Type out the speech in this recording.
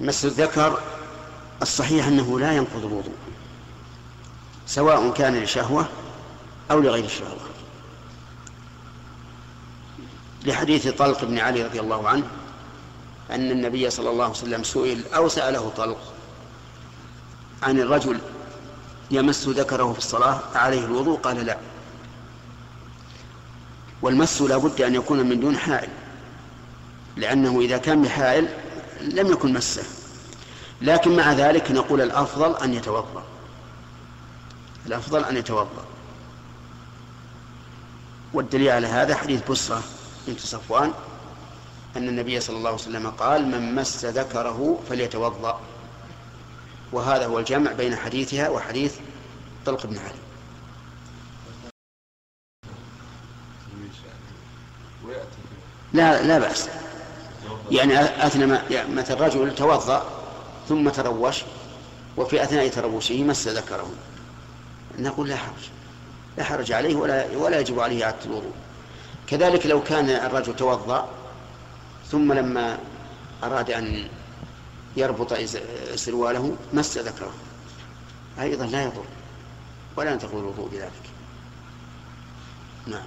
مس الذكر الصحيح أنه لا ينقض الوضوء سواء كان لشهوة أو لغير الشهوة. لحديث طلق بن علي رضي الله عنه أن النبي صلى الله عليه وسلم سئل أو سأله طلق عن الرجل يمس ذكره في الصلاة عليه الوضوء؟ قال لا. والمس لا بد أن يكون من دون حائل لأنه إذا كان بحائل لم يكن مسه. لكن مع ذلك نقول الأفضل أن يتوضأ. الأفضل أن يتوضأ. والدليل على هذا حديث بصرة بنت صفوان أن النبي صلى الله عليه وسلم قال من مس ذكره فليتوضأ. وهذا هو الجمع بين حديثها وحديث طلق بن علي. لا لا بأس. يعني أثنى ما يعني مثل رجل توضأ ثم تروش وفي أثناء تروشه مس ذكره. نقول لا حرج لا حرج عليه ولا ولا يجب عليه إعادة الوضوء. كذلك لو كان الرجل توضأ ثم لما أراد أن يربط سرواله مس ذكره. أيضا لا يضر ولا ينتقل الوضوء بذلك. نعم.